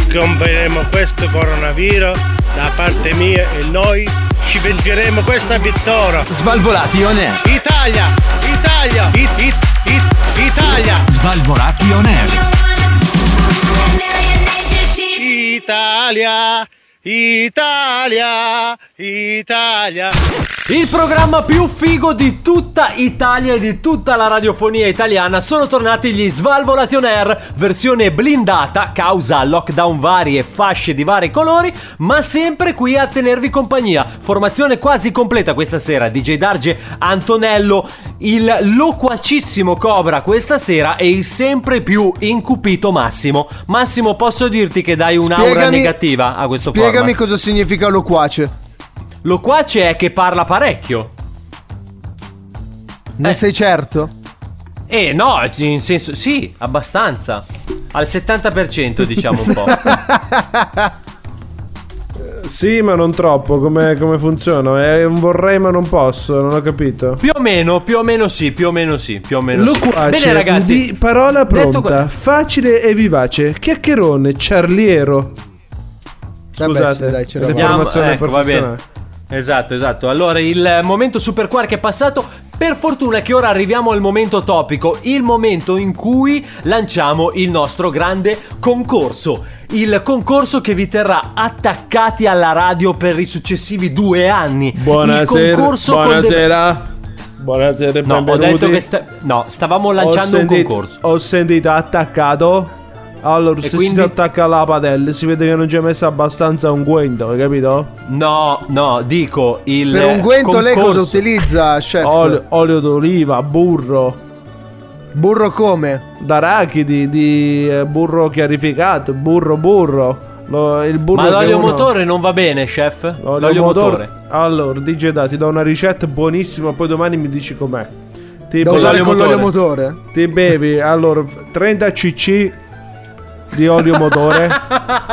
Scomperemo questo coronavirus da parte mia e noi ci vengeremo questa vittoria. Svalvolati on air. Italia! Italia! It, it, it, Italia! Svalvolati on air. Italia! Italia! Italia! Il programma più figo di tutta Italia e di tutta la radiofonia italiana sono tornati gli Svalvolati on Air, versione blindata, causa lockdown vari e fasce di vari colori, ma sempre qui a tenervi compagnia. Formazione quasi completa questa sera, DJ Darge, Antonello, il loquacissimo Cobra questa sera e il sempre più incupito Massimo. Massimo, posso dirti che dai un'aura Spiegami- negativa a questo Spiegami cosa significa loquace. Loquace è che parla parecchio. Ne sei certo? Eh no, in senso sì, abbastanza. Al 70% diciamo un po'. Sì, ma non troppo. Come, come funziona? È un vorrei, ma non posso. Non ho capito. più o meno, più o meno sì, più o meno sì, più o meno sì. Loquace Bene ragazzi, di parola pronta, facile e vivace, chiacchierone, charliero. Vabbè, Scusate, sì, dai, deformazione ecco, va bene. professionale. Esatto, esatto. Allora, il momento super quark è passato. Per fortuna che ora arriviamo al momento topico, il momento in cui lanciamo il nostro grande concorso. Il concorso che vi terrà attaccati alla radio per i successivi due anni. Buonasera. Buonasera. Buonasera No, ho benvenuti. detto che sta- no, stavamo Ho lanciando un sentito- concorso. Ho sentito attaccato. Allora, E se quindi- si attacca alla padella, si vede che non ci è messo abbastanza unguento, hai capito? No, no, dico il Per unguento lei cosa utilizza, chef? Olio, olio d'oliva, burro. Burro come? D'arachidi, di eh, burro chiarificato, burro burro. Lo- il burro Ma l'olio uno- motore non va bene, chef? L'olio L'olio motore. motore. Allora, DJ da, ti do una ricetta buonissima, poi domani mi dici com'è. Ti bevi- con l'olio motore? Ti bevi, allora, 30 cc di olio motore.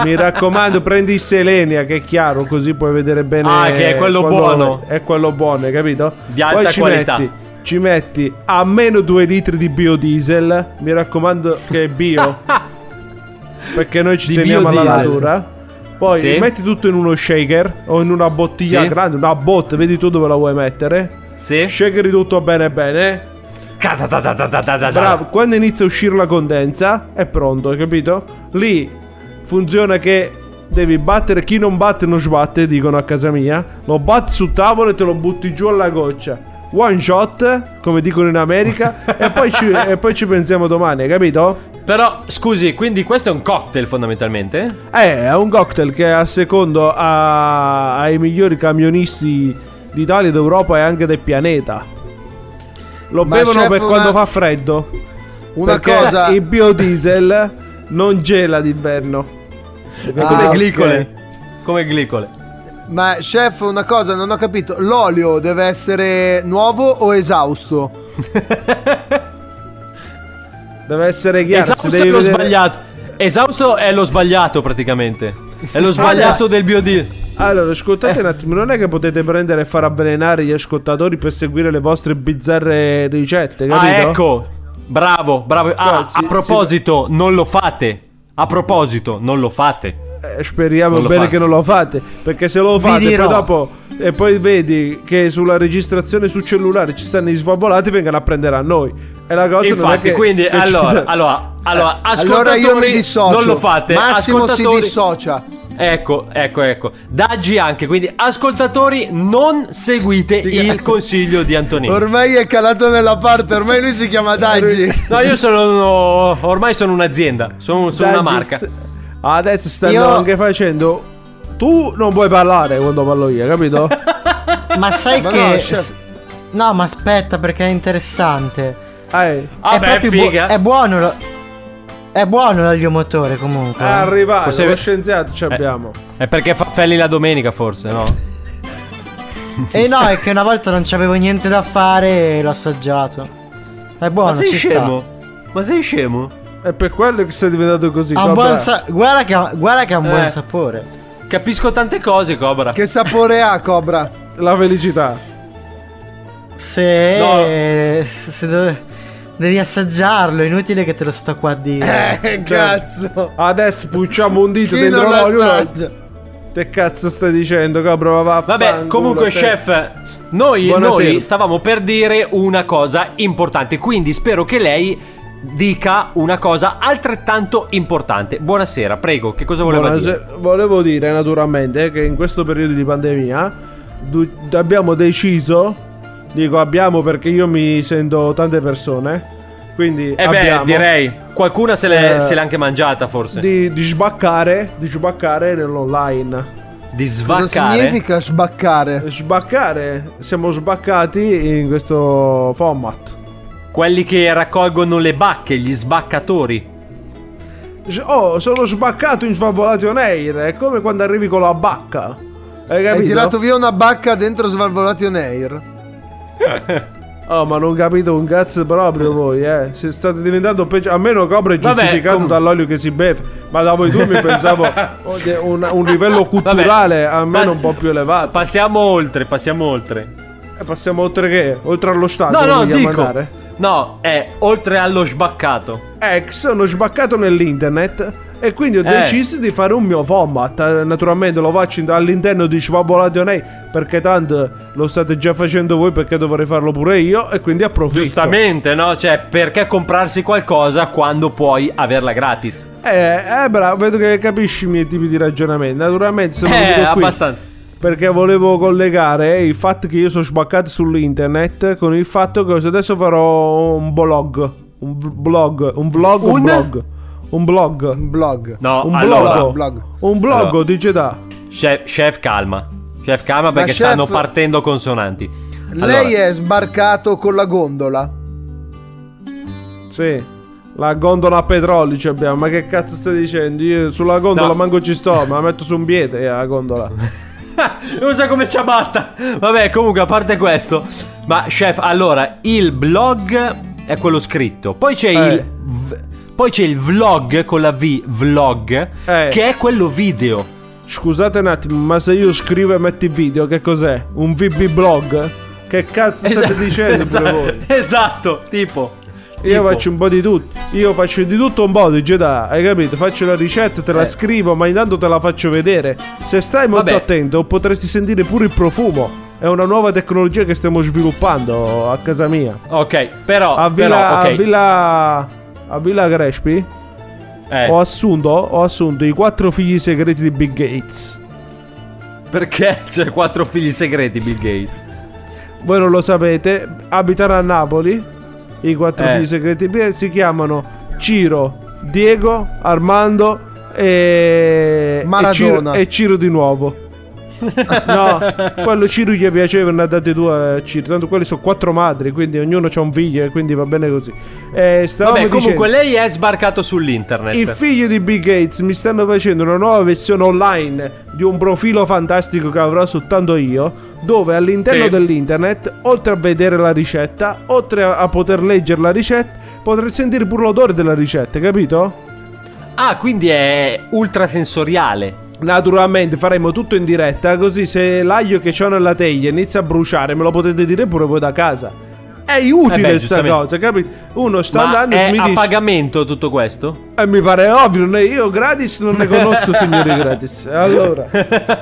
Mi raccomando, prendi il Selenia, che è chiaro, così puoi vedere bene. Ah, che è quello buono. È quello buono, hai capito? Di alta Poi ci qualità. Metti, ci metti almeno 2 litri di biodiesel. Mi raccomando che è bio. perché noi ci Di teniamo alla natura. Poi Sì. metti tutto in uno shaker o in una bottiglia Sì. grande, una botte, vedi tu dove la vuoi mettere. Sì. Shakeri tutto bene bene. Bravo, quando inizia a uscire la condensa è pronto, hai capito? Lì funziona che devi battere, chi non batte non sbatte, dicono a casa mia. Lo batti sul tavolo e te lo butti giù alla goccia. One shot, come dicono in America, e, poi ci, e poi ci pensiamo domani, hai capito? Però, scusi, quindi questo è un cocktail fondamentalmente? Eh, è un cocktail che a secondo a- ai migliori camionisti d'Italia, d'Europa e anche del pianeta. Lo Ma bevono chef, per una- quando fa freddo. Una perché cosa- il biodiesel non gela d'inverno. Ah, Come ok. glicole. Come glicole. Ma chef, una cosa, non ho capito. L'olio deve essere nuovo o esausto? Deve essere chiaro. se Esausto devi è lo vedere- sbagliato. Esausto è lo sbagliato praticamente. È lo sbagliato del biodiesel. Allora, ascoltate un attimo, non è che potete prendere e far avvelenare gli ascoltatori per seguire le vostre bizzarre ricette, capito? Ah, ecco. Bravo, bravo. Ah, No, si- a proposito, non lo fate. A proposito, non lo fate. Eh, speriamo Non lo bene fate. che non lo fate. Perché se lo fate, dirò. poi dopo. E poi vedi che sulla registrazione sul cellulare ci stanno gli svalvolati, vengono a prendere a noi. E la cosa non è Infatti, che. quindi, che ci allora, dà- allora, allora, Allora ascoltatori, io mi dissocio. non lo fate. Massimo si ascoltatori, dissocia. Ecco, ecco, ecco. Daggi anche, quindi ascoltatori non seguite il consiglio di Antonino. Ormai è calato nella parte, ormai lui si chiama Daggi. No, io sono uno- ormai sono un'azienda, sono, sono una marca. Adesso stanno Io- anche facendo. Tu non puoi parlare quando parlo io, capito? Ma sai Ma che. no, chef. No, ma aspetta perché è interessante. Ah, è beh, proprio bu- è buono lo- È buono l'olio motore comunque. è arrivato, Forse- lo scienziato ci abbiamo. È perché fa felli la domenica, forse, no? E no, è che una volta non c'avevo niente da fare e l'ho assaggiato. È buono, Ma sei ci scemo? Ma sei scemo? È per quello che sei diventato così. sta. Ha buon sa- guarda, che ha, guarda che ha un Eh. buon sapore. Capisco tante cose, Cobra. Che sapore ha, Cobra? La felicità. Se, se dove- devi assaggiarlo, è inutile che te lo sto qua a dire. Eh, cazzo. Adesso pucciamo un dito Chi dentro l'olio. l'assaggia? Che cazzo stai dicendo? Ma va Vabbè, comunque, chef, noi, Buonasera. noi stavamo per dire una cosa importante. Quindi spero che lei dica una cosa altrettanto importante. Buonasera, prego, che cosa voleva dire? Volevo dire naturalmente che in questo periodo di pandemia du- abbiamo deciso, dico abbiamo perché io mi sento tante persone, quindi Eh beh, abbiamo direi. Qualcuna se l'è, Eh, se l'ha anche mangiata, forse. Di, di, di sbaccare, di sbaccare nell'online. Cosa svaccare. significa sbaccare? Sbaccare, siamo sbaccati in questo format. Quelli che raccolgono le bacche, gli sbaccatori. Oh, sono sbaccato in Svalvolation Air, è come quando arrivi con la bacca. Hai capito? Hai tirato via una bacca dentro Svalvolation Air. Oh, ma non capite un cazzo proprio voi, eh. Se state diventando peggio. Almeno Cobra è Vabbè, giustificato com- dall'olio che si beve. Ma da voi tu mi pensavo un, un livello culturale almeno Pas- un po' più elevato. Passiamo oltre, passiamo oltre. E passiamo oltre che? Oltre allo stato. No, no, dico. andare? No, è oltre allo sbaccato. Eh, sono sbaccato nell'internet. E quindi ho Eh. deciso di fare un mio format. Naturalmente lo faccio in- all'interno di Svavolation Air. Perché tanto lo state già facendo voi. Perché dovrei farlo pure io. E quindi approfitto. Giustamente, no? Cioè, perché comprarsi qualcosa quando puoi averla gratis? Eh, eh, bravo, vedo che capisci i miei tipi di ragionamento. Naturalmente sono Eh, qui abbastanza. Perché volevo collegare il fatto che io sono sbaccato sull'internet con il fatto che adesso farò un blog. Un blog. Un vlog, un, Un? blog. Un blog. Un blog. No, Un allora, blog. blog. Un blog Allora. dice da. Chef, chef, calma. Chef, calma perché chef- stanno partendo consonanti. Lei è sbarcato con la gondola. Sì. La gondola a petrolio ci abbiamo. Ma che cazzo stai dicendo? Io sulla gondola No. manco ci sto, ma la metto su un piede la gondola. So come ciabatta. Vabbè, comunque, a parte questo. Ma, chef, allora, il blog è quello scritto. Poi c'è Eh. il. v- poi c'è il vlog con la V, vlog, Eh. che è quello video. Scusate un attimo, ma se io scrivo e metto il video, che cos'è? Un VB blog? Che cazzo state Esatto, dicendo esatto, pure voi? Esatto, tipo. Io tipo. faccio un po' di tutto. Io faccio di tutto un po' di Jedi, hai capito? Faccio la ricetta, te la Eh. scrivo, ma intanto te la faccio vedere. Se stai molto Vabbè. attento, potresti sentire pure il profumo. È una nuova tecnologia che stiamo sviluppando a casa mia. Ok, però. A Villa, però, ok. a Villa, a Villa Crespi Eh, ho, assunto, ho assunto i quattro figli segreti di Bill Gates. Perché c'è quattro figli segreti, Bill Gates. Voi non lo sapete, abitano a Napoli. I quattro Eh. figli segreti si chiamano Ciro, Diego, Armando e. Maradona. E Ciro, e Ciro di nuovo. No, quello Ciro gli piaceva, ne ha date due a Ciro. Tanto quelli sono quattro madri, quindi ognuno ha un figlio e quindi va bene così. Eh, Vabbè, comunque dicendo- lei è sbarcato sull'internet. i figli di Bill Gates mi stanno facendo una nuova versione online di un profilo fantastico che avrò soltanto io, dove all'interno Sì. dell'internet, oltre a vedere la ricetta, oltre a, a poter leggere la ricetta, potrei sentire pure l'odore della ricetta, capito? Ah, quindi è ultrasensoriale. Naturalmente faremo tutto in diretta, così se l'aglio che ho nella teglia inizia a bruciare, me lo potete dire pure voi da casa. È utile Eh beh, sta giustamente. cosa, capito? Uno sta Ma andando è e mi a dice... pagamento tutto questo? E mi pare ovvio, io gratis non ne conosco signori gratis. Allora,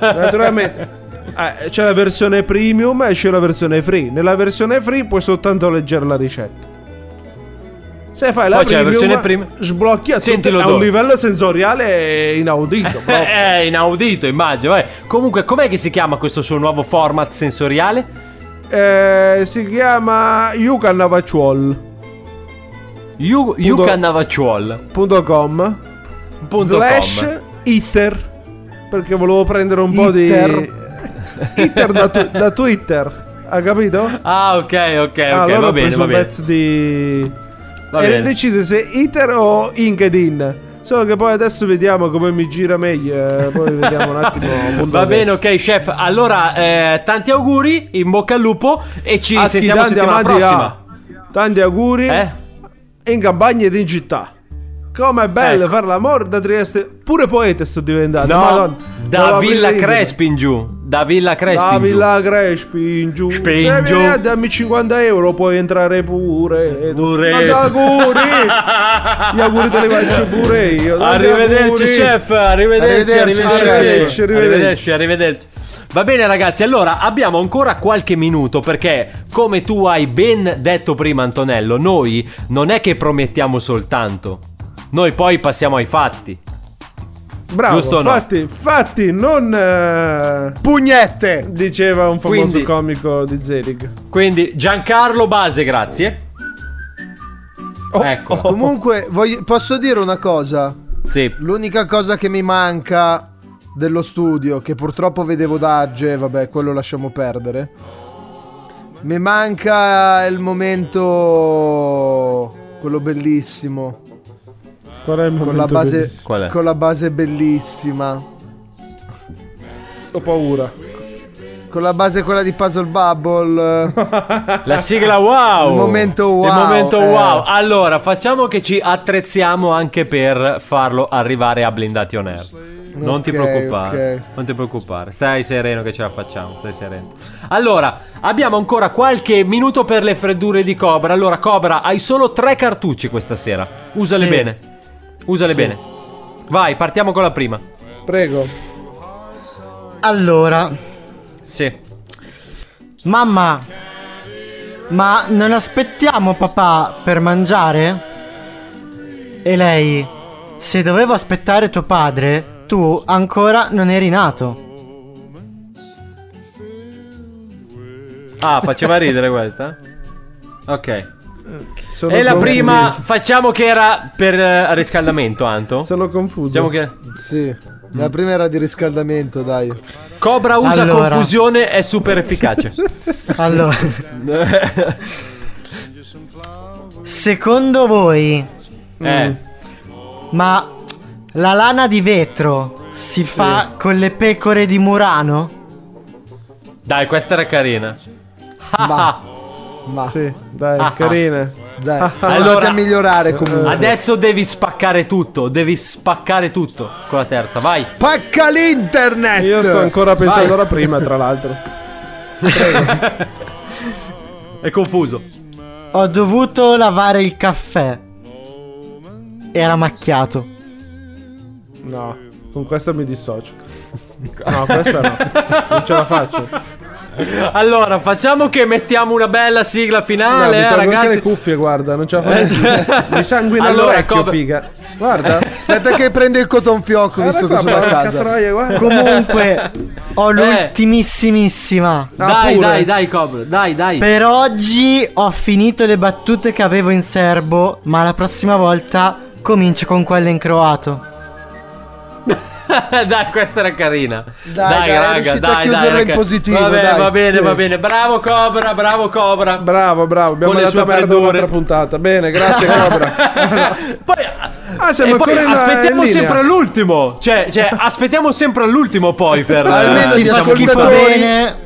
naturalmente eh, c'è la versione premium e c'è la versione free. Nella versione free puoi soltanto leggere la ricetta. Se fai la Poi c'è la premium, versione premium. sblocchi a, Senti tutte- a un livello sensoriale inaudito. È inaudito, immagino. Vabbè. Comunque, com'è che si chiama questo suo nuovo format sensoriale? Eh, si chiama Yuka Navacciuol. You, Yuka Navacciuol. Punto com Punto slash iter perché volevo prendere un po' Iter. di iter da, tu- da Twitter ha capito? Ah, ok, ok, ok. allora va ho bene, preso va un pezzo di Va e bene. decide se iter o LinkedIn solo che poi adesso vediamo come mi gira meglio eh, poi vediamo un attimo Va bene, ok, chef. Allora, eh, tanti auguri, in bocca al lupo e ci A chi sentiamo tanti settimana amanti prossima. ha. tanti auguri Eh? in campagna ed in città come è bello Ecco. fare l'amore da Trieste pure poeta sto diventando No, Madonna. da Villa. Crespi in giù. Da Villa Crespi Da in giù. Villa Crespi in giù. Spi in Se vieni a darmi 50 euro puoi entrare pure. Pure. Ma gli auguri. Gli auguri te li faccio pure io. Tanti Arrivederci, auguri. chef. Arrivederci, Arrivederci, arrivederci, arrivederci, arrivederci, arrivederci. Va bene, ragazzi. Allora abbiamo ancora qualche minuto perché, come tu hai ben detto prima, Antonello, noi non è che promettiamo soltanto. Noi poi passiamo ai fatti. Bravo. Giusto o no? Fatti, fatti, non. eh, Pugnette! diceva un famoso Quindi- comico di Zelig. Quindi, Giancarlo Base, grazie. Oh, Ecco. Comunque, voglio- posso dire una cosa? Sì. L'unica cosa che mi manca dello studio, che purtroppo vedevo da Agge, vabbè, quello lasciamo perdere. Mi manca il momento. quello bellissimo. Qual è il Con la base? Qual è? con la base bellissima. Ho paura. Con la base quella di Puzzle Bubble. La sigla wow. Il momento wow, Il momento eh. wow. Allora, facciamo che ci attrezziamo anche per farlo arrivare a Blindati On Air. Non ti Ok, preoccupare. ok. Non ti preoccupare. Stai sereno che ce la facciamo. Stai sereno. Allora, abbiamo ancora qualche minuto per le freddure di Cobra. Allora, Cobra, hai solo tre cartucci questa sera. Usale Sì. bene. Usale Sì. bene. Vai, partiamo con la prima. Prego. Allora, Sì. mamma, ma non aspettiamo papà per mangiare? E lei, se dovevo aspettare tuo padre, tu ancora non eri nato. Ah, faceva ridere questa? Ok. Sono e la confuso. prima facciamo che era per eh, riscaldamento, Anto. Sono confuso. Diciamo che Sì. La prima era di riscaldamento, dai. Cobra usa Allora. confusione è super efficace. Allora, secondo voi, eh. ma la lana di vetro si fa con le pecore di Murano? Dai, questa era carina. Ma, ma Sì, dai, Ah, carina. dai, Ah, siamo allora- a migliorare comunque. Adesso devi spaccare tutto, devi spaccare tutto con la terza, vai. Pacca l'internet! Io sto ancora pensando alla prima, tra l'altro. È confuso. Ho dovuto lavare il caffè. Era macchiato. No, con questa mi dissocio. No, questa no. Non ce la faccio. Allora, facciamo che mettiamo una bella sigla No, finale, mi eh, ragazzi. le cuffie, guarda, non ce la faccio. mi sanguina Allora, l'orecchio, Cobra- figa. Guarda. Aspetta che prende il cotton fiocco visto Guarda che sono a casa. troia, guarda. Comunque, ho Eh. l'ultimissimissima. Dai, pure. dai, dai, Cobra, dai, dai. Per oggi ho finito le battute che avevo in serbo, ma la prossima volta comincio con quelle in croato. dai, questa era carina. Dai, dai, è raga, dai, a chiuderla dai, in positivo, Va bene, dai. va bene, Sì. va bene. Bravo Cobra, bravo Cobra. Bravo, bravo. Abbiamo Con sue merda un'altra puntata. Bene, grazie, Cobra. Poi, Ah, siamo poi in- aspettiamo in sempre all'ultimo. Cioè, cioè, aspettiamo sempre all'ultimo poi per Almeno eh, Si fa diciamo, schifo bene.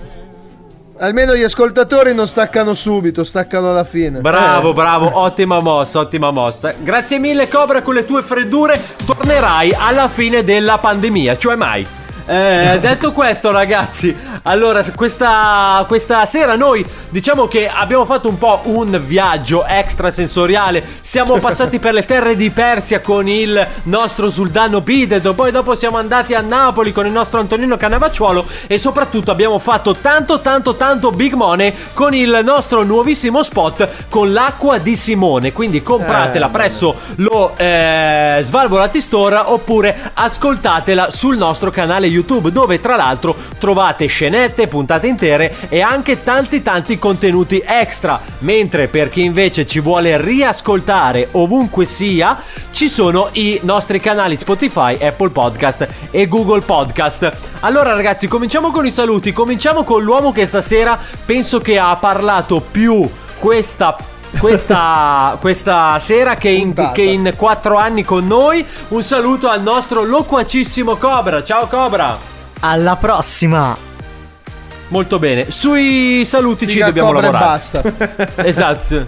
Almeno gli ascoltatori non staccano subito, staccano alla fine. Bravo, bravo, ottima mossa, ottima mossa. Grazie mille Cobra con le tue freddure. Tornerai alla fine della pandemia, cioè mai. Eh, detto questo, ragazzi, allora questa, questa sera noi diciamo che abbiamo fatto un po' un viaggio extrasensoriale. Siamo passati per le terre di Persia con il nostro Sultano Pideto, poi dopo siamo andati a Napoli con il nostro Antonino Cannavacciuolo e soprattutto abbiamo fatto tanto tanto tanto big money con il nostro nuovissimo spot con l'acqua di Simone. Quindi compratela Eh, presso lo eh, Svalvolati Store oppure ascoltatela sul nostro canale YouTube dove tra l'altro trovate scenette, puntate intere e anche tanti tanti contenuti extra. Mentre per chi invece ci vuole riascoltare ovunque sia, ci sono i nostri canali Spotify, Apple Podcast e Google Podcast. Allora ragazzi, cominciamo con i saluti, cominciamo con l'uomo che stasera penso che ha parlato più questa questa, questa sera che in, che in quattro anni con noi. Un saluto al nostro loquacissimo Cobra. Ciao Cobra. Alla prossima. Molto bene. Sui saluti ci Figa, dobbiamo cobra e lavorare. basta. esatto.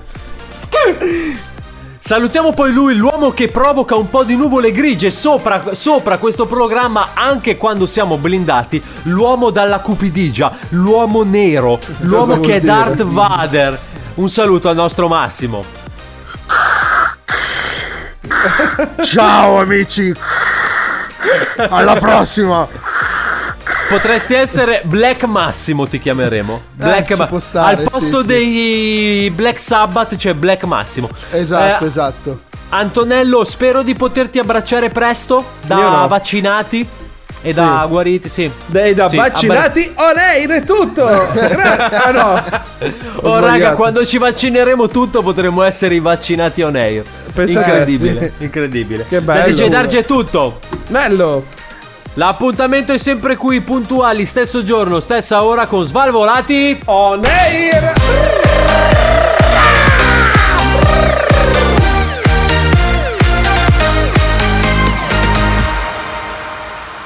Salutiamo poi lui, l'uomo che provoca un po' di nuvole grigie sopra, sopra questo programma anche quando siamo blindati. L'uomo dalla cupidigia, l'uomo nero, l'uomo che è dire? Darth Vader. Un saluto al nostro Massimo. Ciao amici. Alla prossima. Potresti essere Black Massimo, ti chiameremo. Black ci Ma- stare, Al posto sì, sì. dei Black Sabbath c'è Black Massimo. Esatto, Eh, esatto. Antonello, spero di poterti abbracciare presto da no. vaccinati e da guariti, sì. Dei da Sì, vaccinati on air è tutto. Ah no. Ho Oh raga, quando ci vaccineremo tutto potremo essere i vaccinati on air. Pensa incredibile, che- incredibile. Che Da bello. DJ Darge è tutto. Bello. L'appuntamento è sempre qui, puntuali, stesso giorno, stessa ora con Svalvolati On air.